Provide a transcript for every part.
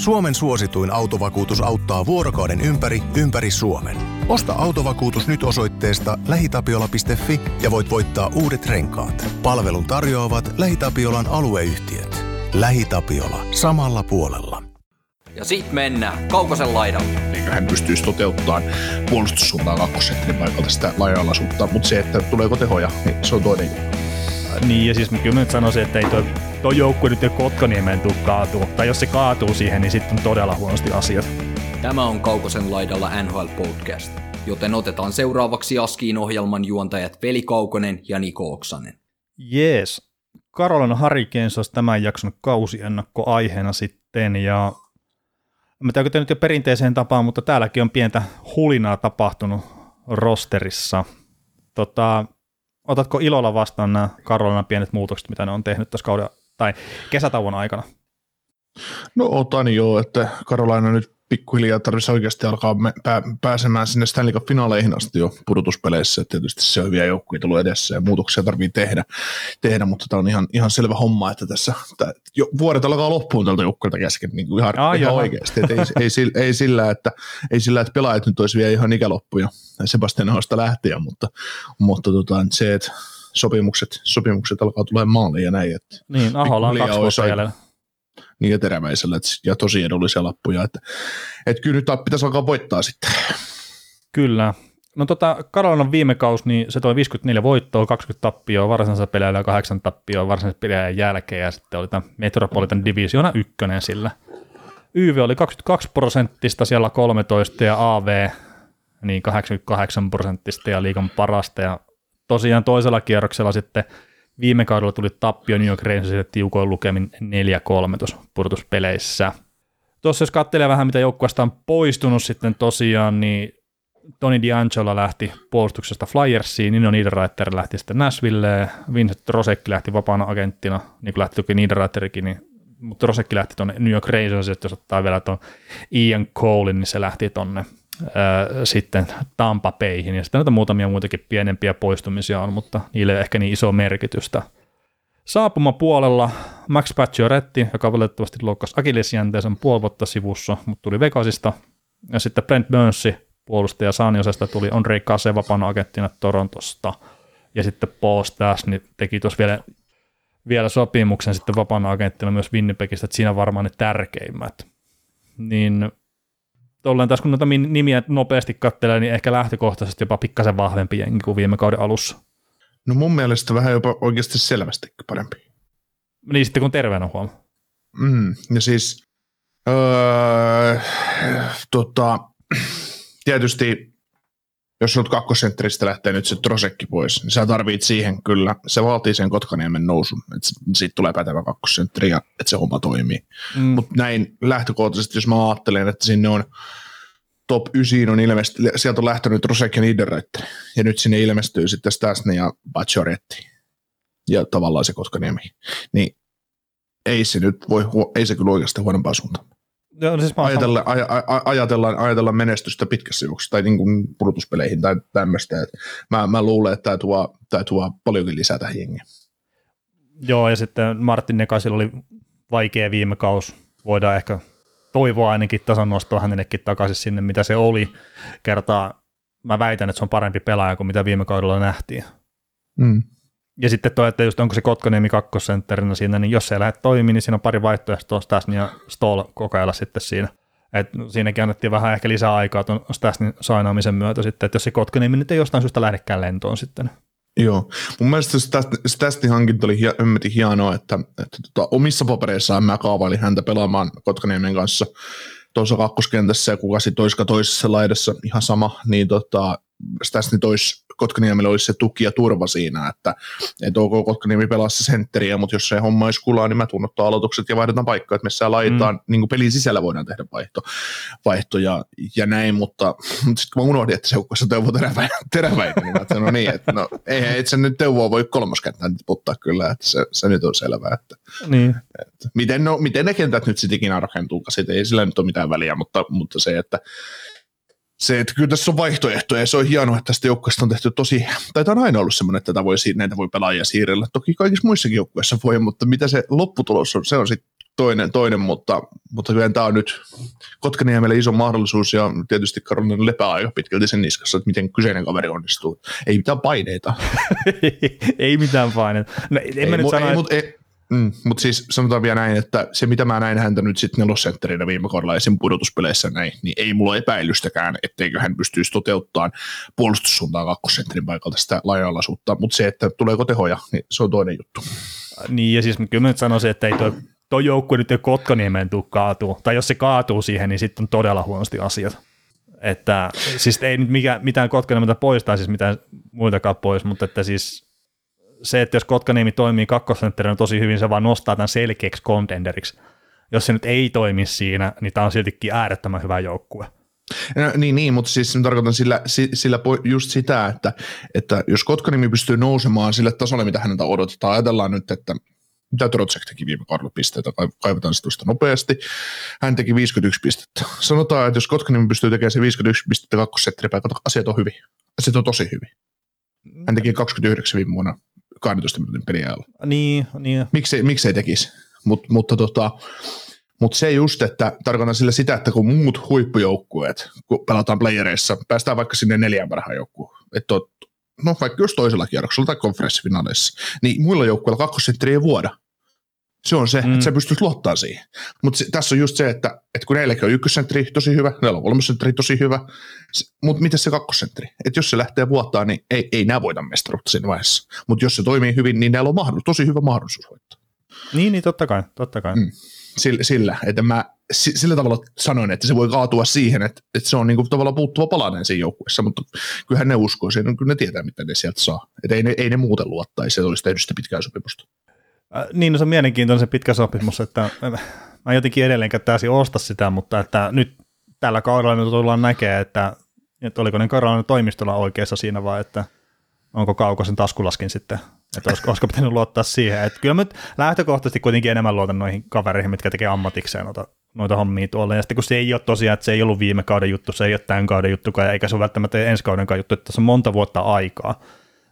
Suomen suosituin autovakuutus auttaa vuorokauden ympäri, ympäri Suomen. Osta autovakuutus nyt osoitteesta lähitapiola.fi ja voit voittaa uudet renkaat. Palvelun tarjoavat LähiTapiolan alueyhtiöt. LähiTapiola. Samalla puolella. Ja sit mennään Kaukosen laidalle. Eikö hän pystyisi toteuttamaan puolustussuuntaan kakkosentterin paikalta sitä laaja-alaisuutta, mutta se, että tuleeko tehoja, niin se on toinen juttu. Niin, ja siis mä kyllä nyt sanoisin, että ei toi, toi joukkue nyt jo Kotkaniemen tuu kaatuu. Tai jos se kaatuu siihen, niin sitten on todella huonosti asiat. Tämä on Kaukosen laidalla NHL Podcast, joten otetaan seuraavaksi Askiin ohjelman juontajat Veli Kaukonen ja Niko Oksanen. Jees. Karolina Harikens olisi tämän jakson kausiennakko aiheena sitten, ja Mä tiedän, nyt jo perinteiseen tapaan, mutta täälläkin on pientä hulinaa tapahtunut rosterissa. Tota, otatko ilolla vastaan nämä Karolina pienet muutokset, mitä ne on tehnyt tässä kauden tai kesätauon aikana? No otan jo, että Karolaina nyt pikkuhiljaa tarvitsisi oikeasti alkaa me, pää, pääsemään sinne Stanley Cup-finaaleihin asti jo pudotuspeleissä. Tietysti se on hyviä joukkueita tullut edessä ja muutoksia tarvii tehdä, tehdä mutta tämä on ihan, ihan selvä homma, että tässä tää, jo, vuodet alkaa loppuun tältä joukkueelta kesken niin kuin ihan, ah, ihan oikeasti. Et ei, ei, sillä, ei, sillä, että, ei sillä, että pelaajat nyt olisi vielä ihan ikäloppuja Sebastian Ahosta lähtien, mutta, mutta tota, se, että sopimukset, sopimukset alkaa tulemaan maaliin ja näin. Että niin, Aholla on kaksi vuotta jäljellä niin ja teräväisellä ja tosi edullisia lappuja. Että, et kyllä nyt pitäisi alkaa voittaa sitten. Kyllä. No tota, Karolainen viime kausi, niin se toi 54 voittoa, 20 tappioa varsinaisella peleillä ja 8 tappioa varsinaisella peleillä jälkeen, ja sitten oli tämä Metropolitan Divisiona ykkönen sillä. YV oli 22 prosenttista siellä 13 ja AV niin 88 prosenttista ja liikan parasta, ja tosiaan toisella kierroksella sitten Viime kaudella tuli tappio New York Rangersille tiukoin lukemin 4-3 tuossa pudotuspeleissä. Tuossa jos katselee vähän, mitä joukkueesta on poistunut sitten tosiaan, niin Tony D'Angelo lähti puolustuksesta Flyersiin, Nino Niederreiter lähti sitten Nashvilleen, Vincent Rosekki lähti vapaana agenttina, niin kuin lähti toki Niederreiterkin, niin, mutta Rosekki lähti tuonne New York Rangersille, jos ottaa vielä tuon Ian Colein, niin se lähti tuonne sitten Tampa Bayhin, ja sitten näitä muutamia muitakin pienempiä poistumisia on, mutta niille ei ehkä niin iso merkitystä. Saapuma puolella Max Pacioretti, joka valitettavasti loukkasi akillesjänteisen puoli vuotta sivussa, mutta tuli Vegasista, ja sitten Brent Burnsi puolustaja Saaniosesta tuli Andre Kase vapaana agenttina Torontosta, ja sitten Paul niin teki tuossa vielä, vielä sopimuksen sitten vapaana agenttina myös Winnipegistä, että siinä varmaan ne tärkeimmät. Niin tolleen tässä kun noita nimiä nopeasti katselee, niin ehkä lähtökohtaisesti jopa pikkasen vahvempi jengi kuin viime kauden alussa. No mun mielestä vähän jopa oikeasti selvästi parempi. Niin sitten kun terveenä on huomaa. Mm, ja siis öö, tota, tietysti jos sinut kakkosentteristä lähtee nyt se Trosekki pois, niin sä tarvit siihen kyllä, se vaatii sen Kotkaniemen nousun, että siitä tulee pätevä kakkosentteri ja että se homma toimii. Mm. Mutta näin lähtökohtaisesti, jos mä ajattelen, että sinne on top 9 on ilmeisesti, sieltä on lähtenyt Rosek ja Niederreiter, ja nyt sinne ilmestyy sitten Stasny ja Bacioretti, ja tavallaan se Kotkaniemi, niin ei se nyt voi, ei se kyllä oikeasti huonompaa suuntaan. No, siis ajatella, aj, aj, ajatellaan, ajatellaan menestystä pitkässä juoksussa tai niin kuin pudotuspeleihin tai tämmöistä. Mä, mä luulen, että tämä tuo, tämä tuo paljonkin lisää tähän jengiä. Joo, ja sitten Martin Nekasilla oli vaikea viime kaus. Voidaan ehkä toivoa ainakin tason nostoa hänellekin takaisin sinne, mitä se oli. Kertaa mä väitän, että se on parempi pelaaja kuin mitä viime kaudella nähtiin. Mm. Ja sitten toi, että just onko se Kotkaniemi kakkosentterinä siinä, niin jos se ei lähde toimimaan, niin siinä on pari vaihtoehtoa Stasnin ja Stoll kokeilla sitten siinä. Et siinäkin annettiin vähän ehkä lisää aikaa tuon Stasnin sainaamisen myötä sitten, että jos se Kotkaniemi nyt ei jostain syystä lähdekään lentoon sitten. Joo, mun mielestä Stasnin hankinta oli hien, hienoa, että, että tota, omissa papereissaan mä kaavailin häntä pelaamaan Kotkaniemen kanssa tuossa kakkoskentässä ja kuka sitten toisessa laidassa ihan sama, niin tota, Stasni toisi Kotkaniemelle olisi se tuki ja turva siinä, että et OK Kotkaniemi pelaa se sentteriä, mutta jos se homma olisi kulaa, niin mä tuun ottaa aloitukset ja vaihdetaan paikkaa, että me laitetaan, mm. niin kuin pelin sisällä voidaan tehdä vaihto, vaihto ja, ja näin, mutta, mutta sitten mä unohdin, että se ukkossa Teuvo teräväinen, teräväinen niin mä sanoin niin, että no eihän et se nyt Teuvoa voi kolmoskenttään puttaa kyllä, että se, se nyt on selvää, että, niin. että miten, no, miten ne kentät nyt sitten ikinä rakentuukaan, siitä ei sillä nyt ole mitään väliä, mutta, mutta se, että se, että kyllä tässä on vaihtoehtoja ja se on hienoa, että tästä joukkueesta on tehty tosi, tai tämä on aina ollut semmoinen, että tätä voi, näitä voi pelaajia siirrellä. Toki kaikissa muissakin joukkueissa voi, mutta mitä se lopputulos on, se on sitten toinen, toinen mutta, mutta kyllä tämä on nyt Kotkaniemelle iso mahdollisuus ja tietysti Karolina lepää aika pitkälti sen niskassa, että miten kyseinen kaveri onnistuu. Ei mitään paineita. ei mitään paineita. No, en ei, mä nyt mu- sano, ei, että... mut, ei, Mm, mutta siis sanotaan vielä näin, että se mitä mä näin häntä nyt sitten nelosentterinä viime kaudella esim. pudotuspeleissä näin, niin ei mulla epäilystäkään, etteikö hän pystyisi toteuttamaan puolustussuuntaan kakkosentterin paikalta sitä laajalaisuutta, mutta se, että tuleeko tehoja, niin se on toinen juttu. Niin, ja siis kyllä mä nyt sanoisin, että ei toi, toi joukkue nyt ei Kotkaniemeen tule kaatuu, tai jos se kaatuu siihen, niin sitten on todella huonosti asiat. Että siis ei nyt mikä, mitään Kotkaniemeltä poistaa, siis mitään muitakaan pois, mutta että siis se, että jos Kotkaniemi toimii kakkosentterina tosi hyvin, se vaan nostaa tämän selkeäksi contenderiksi. Jos se nyt ei toimi siinä, niin tämä on siltikin äärettömän hyvä joukkue. No, niin, niin, mutta siis tarkoitan sillä, sillä just sitä, että, että jos Kotkanimi pystyy nousemaan sille tasolle, mitä häneltä odotetaan, ajatellaan nyt, että mitä Trotsek teki viime kaudella pisteitä, kaivetaan se tuosta nopeasti. Hän teki 51 pistettä. Sanotaan, että jos Kotkanimi pystyy tekemään se 51 pistettä kakkosetteripäin, asiat on hyvin. Asiat on tosi hyvin. Hän teki 29 viime vuonna 12 minuutin peliajalla. Niin, niin. Miksei, miksei tekisi? Mut, mutta tota, mutta se just, että tarkoitan sillä sitä, että kun muut huippujoukkueet, kun pelataan playereissa, päästään vaikka sinne neljän parhaan joukkuun, että no vaikka jos toisella kierroksella tai konferenssifinaaleissa, niin muilla joukkueilla kakkosentteri ei vuoda. Se on se, mm. että sä pystyt luottaa siihen. Mutta tässä on just se, että, että kun neilläkin on ykkössentteri tosi hyvä, neillä on kolmosentteri tosi hyvä, mutta miten se kakkosentteri? Että jos se lähtee vuottaa, niin ei, ei nämä voita mestaruutta siinä vaiheessa. Mutta jos se toimii hyvin, niin näillä on mahdollisuus, tosi hyvä mahdollisuus voittaa. Niin, niin totta kai, totta kai. Mm. Sillä, sillä, että mä sillä tavalla sanoin, että se voi kaatua siihen, että, että se on niin kuin tavallaan puuttuva palanen siinä joukkueessa, mutta kyllähän ne uskoo siihen, kyllä ne tietää, mitä ne sieltä saa. Että ei ne, ei ne muuten luottaisi, se olisi tehnyt sitä pitkää sopimusta. Äh, niin, no se on mielenkiintoinen se pitkä sopimus, että mä jotenkin edelleenkään täysin osta sitä, mutta että nyt tällä kaudella nyt tullaan näkee, että, että oliko ne Karolainen toimistolla oikeassa siinä vai että onko Kaukosen taskulaskin sitten, että olisiko, olisiko pitänyt luottaa siihen. Että kyllä mä lähtökohtaisesti kuitenkin enemmän luotan noihin kavereihin, mitkä tekee ammatikseen noita, noita hommia tuolla. Ja sitten kun se ei ole tosiaan, että se ei ollut viime kauden juttu, se ei ole tämän kauden juttu, eikä se ole välttämättä ensi kaudenkaan juttu, että tässä on monta vuotta aikaa.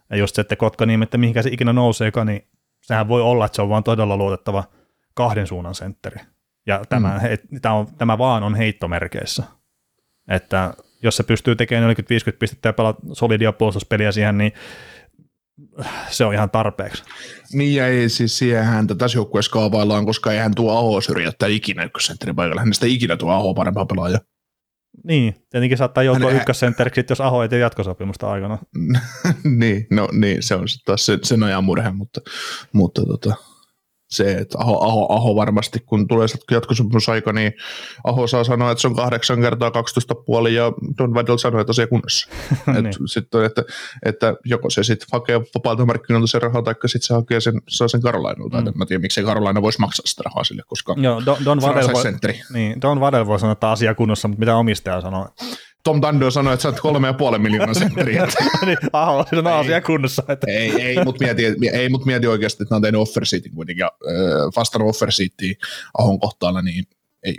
Ja just se, että Kotka niin, että mihinkä se ikinä nouseekaan, niin sehän voi olla, että se on vaan todella luotettava kahden suunnan sentteri. Ja tämä, mm. he, tämä, on, tämä vaan on heittomerkeissä. Että jos se pystyy tekemään 40-50 pistettä ja pelaa solidia puolustuspeliä siihen, niin se on ihan tarpeeksi. Niin ja ei siis siihen tässä joukkueessa kaavaillaan, koska ei hän tuo Aho syrjäyttää ikinä ykkössentterin paikalla. Hänestä ikinä tuo Aho parempaa pelaajaa. Niin, tietenkin saattaa joutua Hän, ykkössentteriksi, jos Aho ei tee jatkosopimusta aikana. niin, no niin, se on taas sen, sen ajan murhe, mutta, mutta tota, se, että Aho, Aho, Aho varmasti, kun tulee jatkosopimusaika, niin Aho saa sanoa, että se on kahdeksan kertaa 12,5 ja Don Waddell sanoo, että se kunnossa. niin. et, sitten, että, että joko se sitten hakee vapaalta markkinoilta sen rahaa, tai sitten se hakee sen, saa sen Karolainulta. Mm. Mä tiedän, miksei Karolaina voisi maksaa sitä rahaa sille, koska Joo, Don, Don, Waddell voi, niin, Don Waddell voi sanoa, että asia kunnossa, mutta mitä omistaja sanoo? Tom Dando sanoi, että sä oot kolme ja puoli miljoonaa sentteriä. niin, aho, se on asia kunnossa. Että. ei, ei, mutta mieti, ei, mut mieti oikeasti, että ne on tehnyt offer seatin kuitenkin, ja äh, vastannut offer seatiin Ahon kohtaalla, niin ei,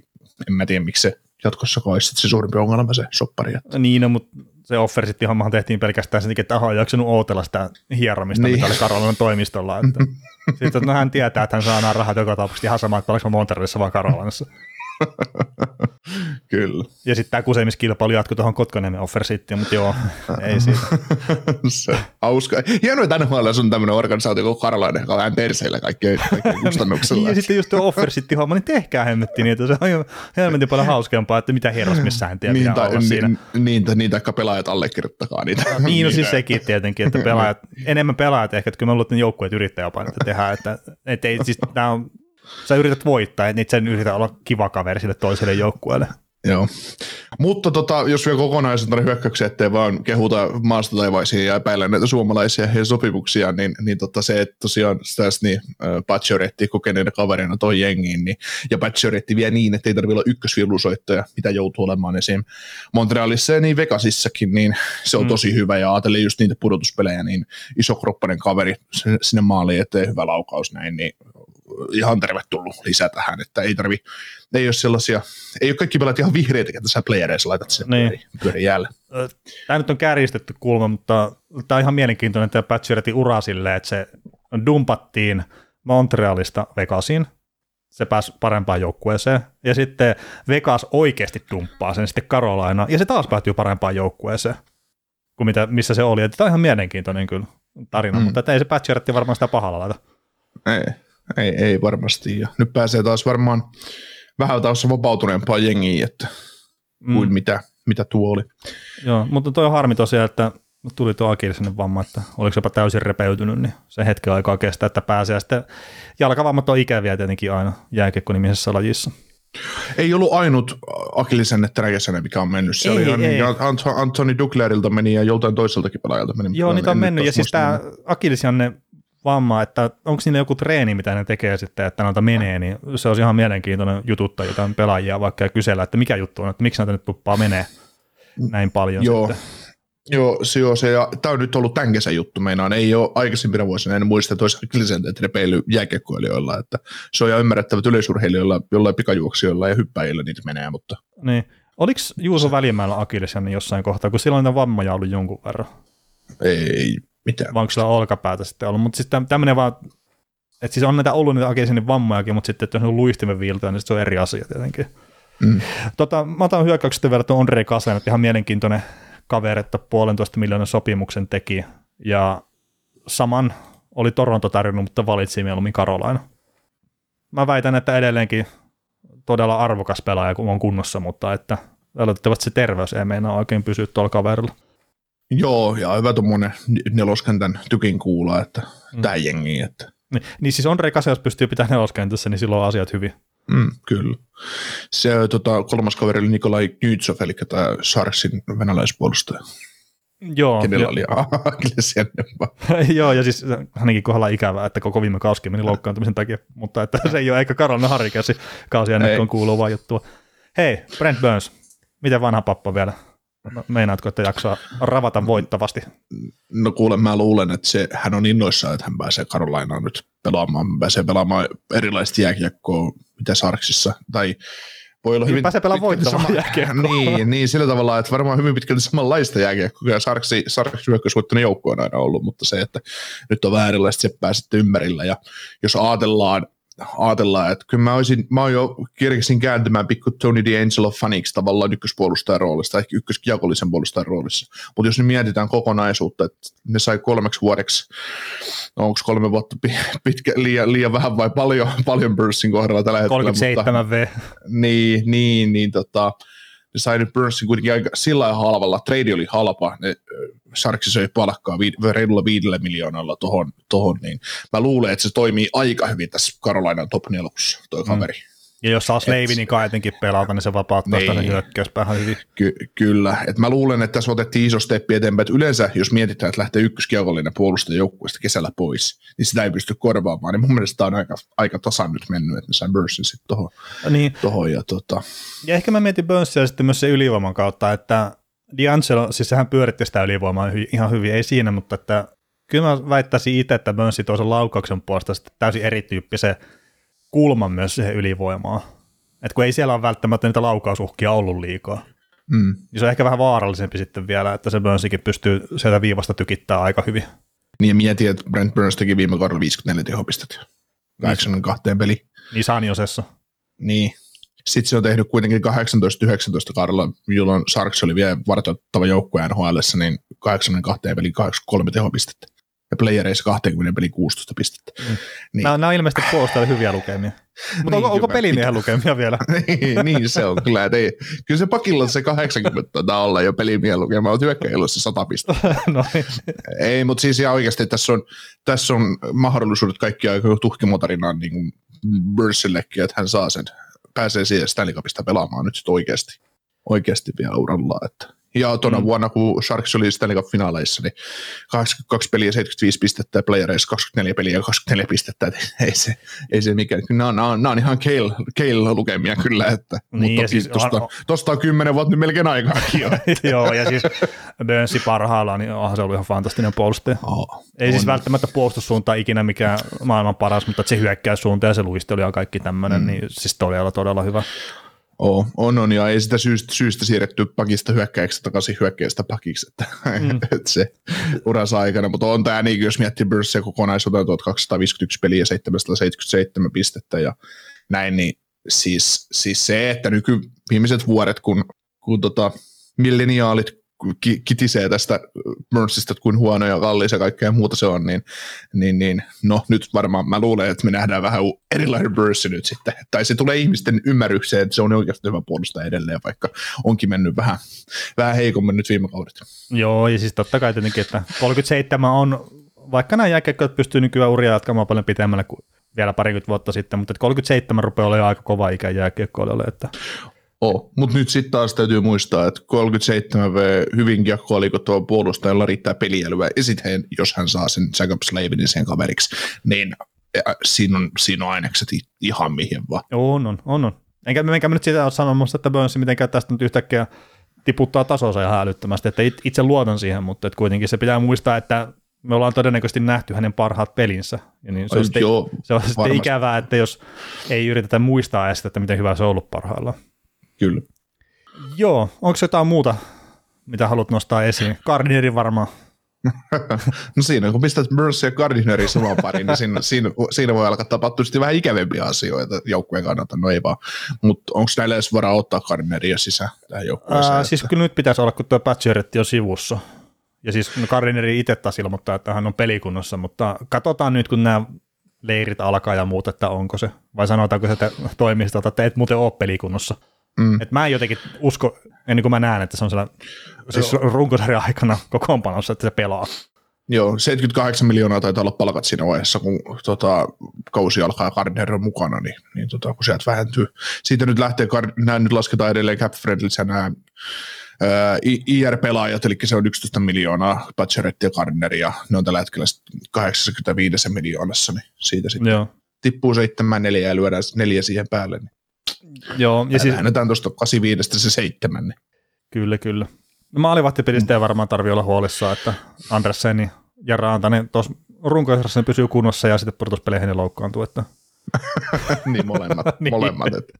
en mä tiedä, miksi se jatkossa olisi se suurimpi ongelma se soppari. Että. Niin, no, mutta se offer sitten hommahan tehtiin pelkästään sen että Aho ei jaksanut ootella sitä hieromista, niin. mitä oli Karolainen toimistolla. Että. sitten no, hän tietää, että hän saa nämä rahat joka tapauksessa ihan sama, että oliko Monterreyssa vai Karolanassa. Kyllä. Ja sitten tämä kusemiskilpailu jatkuu tuohon Kotkaniemen offer sitten, mutta joo, ei siitä. se, hauska. Hienoa, että NHL on tämmöinen organisaatio kuin Karolainen, joka on vähän perseillä kaikkien, kaikkien kustannuksella. ja sitten just tuo offer sitten homma, niin tehkää hemmetti niin, että se on helmetin paljon hauskempaa, että mitä herrasmissääntiä niin, ta, niin, siinä. Niin, niin, taikka pelaajat allekirjoittakaa niitä. niin, no siis sekin tietenkin, että pelaajat, enemmän pelaajat ehkä, että kyllä mä luulen, että joukkueet yrittää jopa että tehdään, että, että ei, siis tämä on sä yrität voittaa, että sen yritä olla kiva kaveri sille toiselle joukkueelle. Joo. Mutta tota, jos vielä kokonaisuutena hyökkäyksiä, ettei vaan kehuta maasta taivaisiin ja epäillä näitä suomalaisia ja sopimuksia, niin, niin tota se, että tosiaan tässä niin, äh, Pacioretti kokeneena kaverina toi jengiin, niin, ja Pacioretti vie niin, että ei tarvitse olla ykkösvilusoittaja, mitä joutuu olemaan esim. Montrealissa ja niin Vegasissakin, niin se on mm. tosi hyvä, ja ajatellen just niitä pudotuspelejä, niin iso kroppainen kaveri sinne maaliin eteen, hyvä laukaus näin, niin ihan tervetullut lisä tähän, että ei tarvi, ei ole sellaisia, ei ole kaikki pelaat ihan vihreitä, että sä playereissa laitat sen niin. pyörin. Tämä nyt on kärjistetty kulma, mutta tämä on ihan mielenkiintoinen tämä Patcheretin ura silleen, että se dumpattiin Montrealista Vegasiin, se pääsi parempaan joukkueeseen, ja sitten Vegas oikeasti dumppaa sen sitten Carolina, ja se taas päätyy parempaan joukkueeseen kuin mitä, missä se oli. Että tämä on ihan mielenkiintoinen kyllä tarina, mm. mutta ei se Patcheretti varmaan sitä pahalla laita. Ei, ei, ei varmasti. Ja nyt pääsee taas varmaan vähän taas vapautuneempaa jengiä, että mm. kuin mitä, mitä tuo oli. Joo, mutta toi on harmi tosiaan, että tuli tuo sinne vamma, että oliko jopa täysin repeytynyt, niin se hetken aikaa kestää, että pääsee. Ja sitten jalkavammat on ikäviä tietenkin aina jääkiekko-nimisessä lajissa. Ei ollut ainut Akillisen teräkäsenä, mikä on mennyt. Se ei, oli ei. Niin, Antoni Duglerilta meni ja joltain toiseltakin pelaajalta meni. Joo, niitä on mennyt. Ja siis tämä Akillisianne vamma, että onko siinä joku treeni, mitä ne tekee sitten, että noita menee, niin se on ihan mielenkiintoinen jututtaa jotain pelaajia vaikka ja kysellä, että mikä juttu on, että miksi näitä nyt tuppaa menee näin paljon Joo. sitten. Joo, se on se, ja tämä on nyt ollut tämän kesän juttu, meinaan. Ei ole aikaisempina vuosina, en muista, että olisi että repeily jääkiekkoilijoilla, että se on jo ymmärrettävät yleisurheilijoilla, jollain pikajuoksijoilla ja hyppäjillä niitä menee, mutta... Niin. Oliko Juuso Välimäellä Akillesian jossain kohtaa, kun silloin niitä vammoja ollut jonkun verran? Ei mitään. Vai onko sillä olkapäätä sitten ollut, mutta siis tämmöinen vaan, että siis on näitä ollut niitä Akillesianin vammojakin, mutta sitten, että on luistimen viiltoja, niin se on eri asia tietenkin. Mm. Tota, mä otan hyökkäyksestä verrattuna Andrei Kasen, että ihan mielenkiintoinen kaveri, että puolentoista miljoonan sopimuksen teki, ja saman oli Toronto tarjonnut, mutta valitsi mieluummin Carolina. Mä väitän, että edelleenkin todella arvokas pelaaja, kun on kunnossa, mutta että valitettavasti se terveys ei meinaa oikein pysyä tuolla kaverilla. Joo, ja hyvä tuommoinen neloskentän tykin kuulla, että mm. tämä jengi. Että. Niin, niin siis Ondrej Kase, jos pystyy pitämään neloskentässä, niin silloin on asiat hyvin. Mm, kyllä. Se tota, kolmas kaveri oli Nikolai Knytsov, eli tämä Sarksin venäläispuolustaja. Joo. Kenellä jo. oli Joo, ja siis hänenkin kohdalla ikävää, että koko viime kausi meni loukkaantumisen takia, mutta että se ei ole eikä Karolina Harrikäsi kausi ennen kuin vaan juttua. Hei, Brent Burns, miten vanha pappa vielä? Meinaatko, että jaksaa ravata voittavasti? No kuule, mä luulen, että se, hän on innoissaan, että hän pääsee Karolinaan nyt pelaamaan. Hän pääsee pelaamaan erilaista jääkiekkoa, mitä Sarksissa, tai voi olla niin hyvin... Pääsee pelaamaan voittavaa sama, niin, niin, sillä tavalla, että varmaan hyvin pitkälti samanlaista jääkiekkoa, Sarksi, Sarksi hyökkäysvoittoinen joukko on aina ollut, mutta se, että nyt on vähän erilaista seppää sitten ympärillä, ja jos ajatellaan ajatellaan, että kyllä mä, olisin, mä oon jo kirjasin kääntymään pikku Tony D'Angelo faniksi tavallaan ykköspuolustajan roolista, ehkä ykköskiekollisen puolustajan roolissa. Mutta jos nyt mietitään kokonaisuutta, että ne sai kolmeksi vuodeksi, no onko kolme vuotta pitkä, liian, liian vähän vai paljon, paljon Bursin kohdalla tällä hetkellä. 37 V. Niin, niin, niin tota, ne sai nyt Burnsin kuitenkin aika sillä halvalla, trade oli halpa, ne Sharksi söi palkkaa viid, reilulla viidellä miljoonalla tohon, tohon, niin mä luulen, että se toimii aika hyvin tässä Carolinan top nelokussa, toi mm. kaveri. Ja jos saa Slavinin etenkin pelata, niin se vapauttaa niin. hyökkäyspäähän hyvin. Ky- kyllä, et mä luulen, että tässä otettiin iso steppi eteenpäin, että yleensä jos mietitään, että lähtee ykköskiekollinen puolustaja joukkueesta kesällä pois, niin sitä ei pysty korvaamaan, niin mun mielestä tämä on aika, aika tasan nyt mennyt, että ne sai Bursin sitten tuohon. Niin. Tohon, ja, tota. ja ehkä mä mietin Burnsia sitten myös se ylivoiman kautta, että D'Angelo, siis sehän pyöritti sitä ylivoimaa ihan hyvin, ei siinä, mutta että kyllä mä väittäisin itse, että Burnsi toisen laukauksen puolesta sitten täysin erityyppisen kulman myös siihen ylivoimaan. Että kun ei siellä ole välttämättä niitä laukausuhkia ollut liikaa. Mm. Niin se on ehkä vähän vaarallisempi sitten vielä, että se Burnsikin pystyy sieltä viivasta tykittämään aika hyvhyvin. Niin ja mietin, että Brent Burns teki viime kaudella 54 tehopistettä. 82 peli. Niin Sanjosessa. Niin, sitten se on tehnyt kuitenkin 18-19 kaudella, jolloin Sarks oli vielä vartoittava joukkue NHL, niin 82 peli 83 tehopistettä. Ja playereissa 20 peli 16 pistettä. Mm. Niin. Nämä, nämä on ilmeisesti puolustajille hyviä lukemia. Mutta niin, onko, onko pelimiehen lukemia vielä? niin, niin, se on kyllä. ei, kyllä se pakilla se 80 taitaa olla jo pelimiehen lukema, mutta hyökkäilussa 100 pistettä. no, niin. Ei, mutta siis ihan oikeasti tässä on, tässä on mahdollisuudet kaikki aika tuhkimotarinaan niin Bursillekin, että hän saa sen pääsee siihen Stanley Cupista pelaamaan nyt sitten oikeasti, oikeasti vielä uralla. Että. Ja tuona mm. vuonna, kun Sharks oli Stanley Cup-finaaleissa, niin 82 peliä 75 pistettä ja playereissa 24 peliä ja 24 pistettä. Että ei se, ei se mikään. Nämä on, nämä on, nämä on ihan keil, keil lukemia kyllä. Että, niin, mutta siis tosta, on, tosta on kymmenen vuotta nyt melkein aikaakin jo. Joo, ja siis Burnsi parhaillaan, niin onhan se ollut ihan fantastinen puolustaja. Oh, ei on. siis välttämättä puolustussuunta ikinä mikään maailman paras, mutta se hyökkäyssuunta ja se luistelu ja kaikki tämmöinen, mm. niin siis todella todella hyvä. Oo, on, on, ja ei sitä syystä, syystä siirretty pakista hyökkäiksi takaisin hyökkäistä pakiksi, että, mm. että se uransa aikana, mutta on tämä niin, jos miettii Bursia kokonaisuutta, 1251 peliä, 777 pistettä ja näin, niin siis, siis se, että nyky viimeiset vuodet, kun, kun tota, milleniaalit kitisee tästä Burnsista, kuin huono ja kallis ja kaikkea muuta se on, niin, niin, niin no nyt varmaan mä luulen, että me nähdään vähän erilainen Burns nyt sitten, tai se tulee ihmisten ymmärrykseen, että se on oikeasti hyvä puolustaja edelleen, vaikka onkin mennyt vähän, vähän heikommin nyt viime kaudet. Joo, ja siis totta kai tietenkin, että 37 on, vaikka nämä jääkiekkoilijat pystyy nykyään uria jatkamaan paljon pitemmälle kuin vielä parikymmentä vuotta sitten, mutta 37 rupeaa olemaan aika kova ikä jääkiekkoilijalle. Että... Oh, mutta nyt sitten taas täytyy muistaa, että 37V hyvin kiekkoilikottava puolustajalla riittää peliälyä, ja sitten jos hän saa sen Jacob Slavinin sen kaveriksi, niin äh, siinä on, siinä on ainekset ihan mihin vaan. On, on, on. on. Enkä, enkä mä nyt sitä ole sanomassa, että Burns mitenkään tästä nyt yhtäkkiä tiputtaa tasonsa ihan älyttömästi, että itse luotan siihen, mutta että kuitenkin se pitää muistaa, että me ollaan todennäköisesti nähty hänen parhaat pelinsä. Ja niin se, on sitten, joo, se on sitten ikävää, että jos ei yritetä muistaa edes, että miten hyvä se on ollut parhaillaan. Kyllä. Joo, onko jotain muuta, mitä haluat nostaa esiin? Gardneri varmaan. no siinä, kun pistät Burns ja Gardinerin samaan pariin, niin siinä, siinä, siinä, voi alkaa tapahtua vähän ikävempiä asioita joukkueen kannalta, no ei vaan. Mutta onko näillä edes varaa ottaa Gardineria sisään tähän joukkueeseen? Ää, siis kyllä nyt pitäisi olla, kun tuo Patcheretti on sivussa. Ja siis Gardineri itse taas ilmoittaa, että hän on pelikunnossa, mutta katsotaan nyt, kun nämä leirit alkaa ja muut, että onko se, vai sanotaanko se että toimistolta, että et muuten ole pelikunnossa. Mm. Et mä en jotenkin usko, ennen kuin mä näen, että se on siellä siis runkosarjan aikana kokoonpanossa, että se pelaa. Joo, 78 miljoonaa taitaa olla palkat siinä vaiheessa, kun tota, kausi alkaa ja Gardner on mukana, niin, niin tota, kun sieltä vähentyy. Siitä nyt lähtee, nämä nyt lasketaan edelleen cap nämä IR-pelaajat, eli se on 11 miljoonaa, Batcheretti ja Gardner, ja ne on tällä hetkellä 85 miljoonassa, niin siitä sitten Joo. tippuu 7 neljä ja lyödään neljä siihen päälle. Niin Joo, ja siis... Lähdetään tuosta 85 se 7. Niin. Kyllä, kyllä. No maalivahtipelistä ei varmaan tarvitse olla huolissaan, että Andressen ja Rantanen tuossa runkoisessa pysyy kunnossa ja sitten pudotuspeleihin ne loukkaantuu. Että... niin molemmat. niin. molemmat että.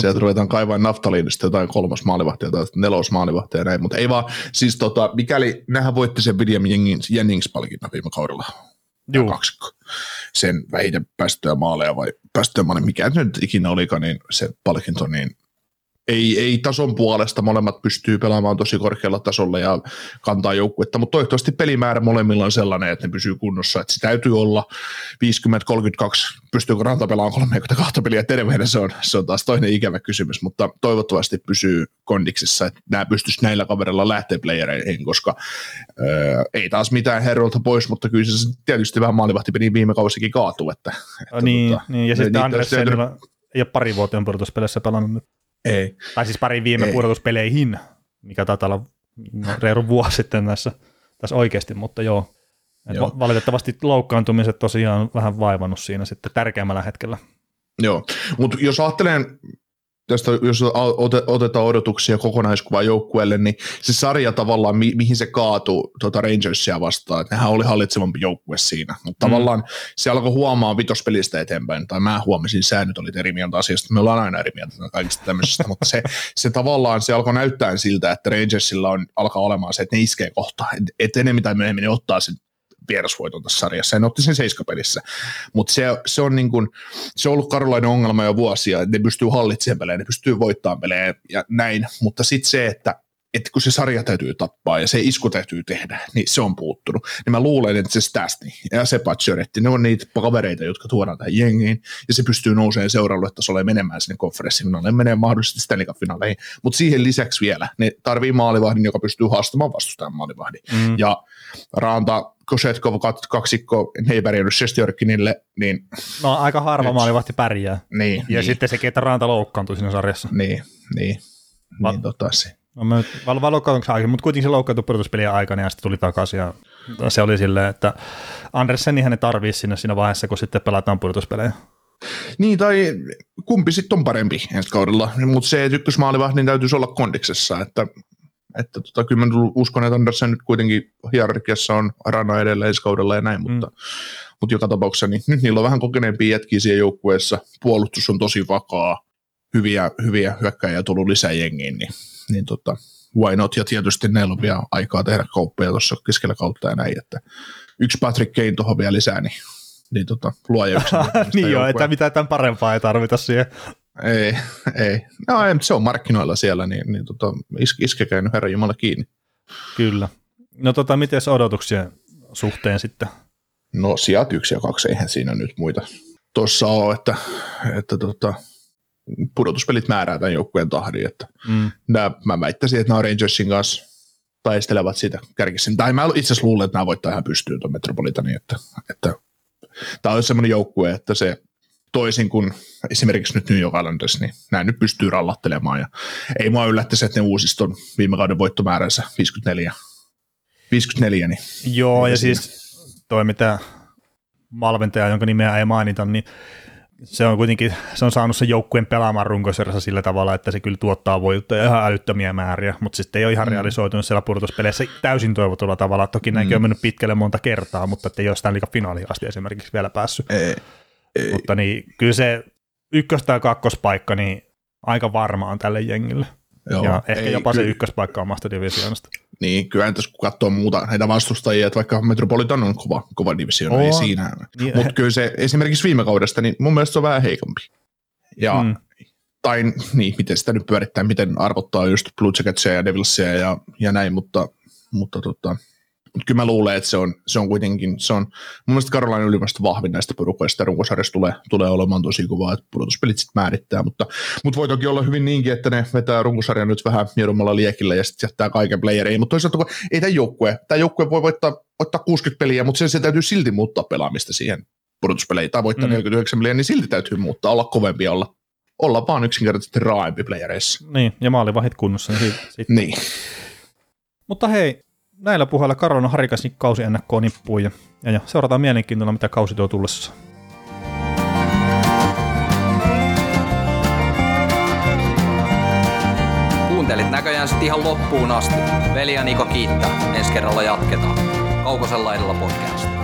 Sieltä ruvetaan kaivaa naftaliinista jotain kolmas maalivahtia tai nelos maalivahtia ja näin, mutta ei vaan, siis tota, mikäli nähän voitti sen William Jennings-palkinnon viime kaudella, Juu. kaksikko, sen vähiten päästöjä maaleja vai päästöjä maaleja, mikä nyt ikinä olikaan, niin se palkinto, niin ei, ei tason puolesta molemmat pystyy pelaamaan tosi korkealla tasolla ja kantaa joukkuetta, mutta toivottavasti pelimäärä molemmilla on sellainen, että ne pysyy kunnossa, että se täytyy olla 50-32, pystyykö Ranta pelaamaan 32 peliä terveenä, se on, se on taas toinen ikävä kysymys, mutta toivottavasti pysyy kondiksessa, että nämä pystyisi näillä kaverilla lähteä playereihin, koska öö, ei taas mitään herrolta pois, mutta kyllä se tietysti vähän maalivahtipeli viime kausikin kaatuu. Että, että niin, tota, niin, ja sitten Andressenilla ei ole pari vuoteen pudotuspeleissä pelannut nyt. Ei. Tai siis pari viime pudotuspeleihin, mikä taitaa olla reilu vuosi sitten tässä, tässä oikeasti, mutta joo. joo. Valitettavasti loukkaantumiset tosiaan vähän vaivannut siinä sitten tärkeämmällä hetkellä. Joo, mutta jos ajattelen tästä, jos otetaan odotuksia kokonaiskuvaa joukkueelle, niin se sarja tavallaan, mi- mihin se kaatuu tuota Rangersia vastaan, että nehän oli hallitsevampi joukkue siinä, mutta mm. tavallaan se alkoi huomaa vitospelistä eteenpäin, tai mä huomasin, sä nyt olit eri mieltä asiasta, me ollaan aina eri mieltä kaikista tämmöisestä, mutta se, se tavallaan, se alkoi näyttää siltä, että Rangersilla on, alkaa olemaan se, että ne iskee kohta, että et enemmän tai myöhemmin ne ottaa sen vierasvoiton tässä sarjassa. En otti sen seiskapelissä. Mutta se, se, on niin kun, se on ollut karolainen ongelma jo vuosia, että ne pystyy hallitsemaan pelejä, ne pystyy voittamaan pelejä ja näin. Mutta sitten se, että että kun se sarja täytyy tappaa ja se isku täytyy tehdä, niin se on puuttunut. Niin mä luulen, että se Stasny ja se Pacioretti, ne on niitä kavereita, jotka tuodaan tähän jengiin, ja se pystyy nousemaan seuraavalle tasolle ja menemään sinne konferenssifinaaleihin, menee mahdollisesti Stanley Cup-finaaleihin, mutta siihen lisäksi vielä ne tarvii maalivahdin, joka pystyy haastamaan vastustajan maalivahdin. Mm. Ja Ranta, Kosetkov, kaksikko, ne ei pärjännyt Shestjorkinille, niin... No aika harva nyt. maalivahti pärjää. Niin, ja niin. sitten sekin, että Ranta loukkaantui siinä sarjassa. Niin, niin. Va- niin tota se. No mä val- val- mutta kuitenkin se loukkaantui pudotuspelien aikana ja sitten tuli takaisin ja se oli silleen, että Andersenihän ne tarvii sinne siinä vaiheessa, kun sitten pelataan pudotuspelejä. Niin, tai kumpi sitten on parempi ensi kaudella, mutta se ykkösmaalivahdin täytyisi olla kondiksessa, että, että tota, kyllä mä uskon, että Andersen nyt kuitenkin hierarkiassa on rana edelleen ensi kaudella ja näin, mm. mutta, mutta joka tapauksessa niin nyt niillä on vähän kokeneempia jätkiä siellä joukkueessa, puolustus on tosi vakaa, hyviä, hyviä hyökkäjiä tullut lisää jengiin, niin niin tota, why not, ja tietysti neillä on vielä aikaa tehdä kauppoja tuossa keskellä kautta ja näin, että yksi Patrick Kane tuohon vielä lisää, niin niin tota, luoja yksin. niin joo, että mitään tämän parempaa ei tarvita siihen. Ei, ei. No ei, se on markkinoilla siellä, niin, niin tota, is, iskekää nyt Herran Jumala kiinni. Kyllä. No tota, miten odotuksien suhteen sitten? No sijat yksi ja kaksi, eihän siinä nyt muita tuossa ole, että, että tota, pudotuspelit määrää tämän joukkueen tahdin, että mm. nää, mä väittäisin, että nämä Rangersin kanssa taistelevat siitä kärkissä. Tai mä itse asiassa luulen, että nämä voittaa ihan pystyyn tuon Metropolitanin, että, että tämä on semmoinen joukkue, että se toisin kuin esimerkiksi nyt New York Islanders, niin näin nyt pystyy rallattelemaan. Ja ei mua yllättäisi, että ne uusiston viime kauden voittomääränsä 54. 54 niin Joo, ja siinä. siis toi mitä valmentaja, jonka nimeä ei mainita, niin se on kuitenkin, se on saanut sen joukkueen pelaamaan runkosarjassa sillä tavalla, että se kyllä tuottaa voittoja ihan älyttömiä määriä, mutta sitten ei ole ihan mm. realisoitunut siellä pudotuspeleissä täysin toivotulla tavalla. Toki näinkin mm. on mennyt pitkälle monta kertaa, mutta ei ole sitä finaaliin asti esimerkiksi vielä päässyt. Ei, ei. Mutta niin, kyllä se ykkös- tai kakkospaikka niin aika varma on tälle jengille. Joo, ja ehkä ei, jopa ky- se ykköspaikka omasta divisioonasta. Niin, kyllä tässä kun katsoo muuta näitä vastustajia, että vaikka Metropolitan on kova, kova divisioona, ei siinä. Niin, Mutta kyllä se esimerkiksi viime kaudesta, niin mun mielestä se on vähän heikompi. Ja, mm. Tai niin, miten sitä nyt pyörittää, miten arvottaa just Blue Jacketsia ja Devilsia ja, ja näin, mutta, mutta tota, kyllä mä luulen, että se on, se on kuitenkin, se on mun mielestä Karolainen ylimääräistä vahvin näistä porukoista, ja runkosarjassa tulee, tulee olemaan tosi kovaa, että pudotuspelit sitten määrittää, mutta, mutta voi toki olla hyvin niinkin, että ne vetää runkosarjan nyt vähän miedommalla liekillä ja sitten jättää kaiken playeriin, mutta toisaalta kun ei tämä joukkue, tämä joukkue voi voittaa, voittaa 60 peliä, mutta sen se täytyy silti muuttaa pelaamista siihen pudotuspeleihin, tai voittaa mm. 49 peliä, niin silti täytyy muuttaa, olla kovempi, olla, olla vaan yksinkertaisesti raaempi playereissa. Niin, ja maalivahit kunnossa. Niin, sit. niin. Mutta hei, näillä puheilla Karolina Harikas kausi ennakkoon nippuun ja, ja, ja seurataan mielenkiintoista, mitä kausi tuo tullessa. Kuuntelit näköjään sitten ihan loppuun asti. Veli ja Niko kiittää. Ensi kerralla jatketaan. Kaukosella edellä podcast.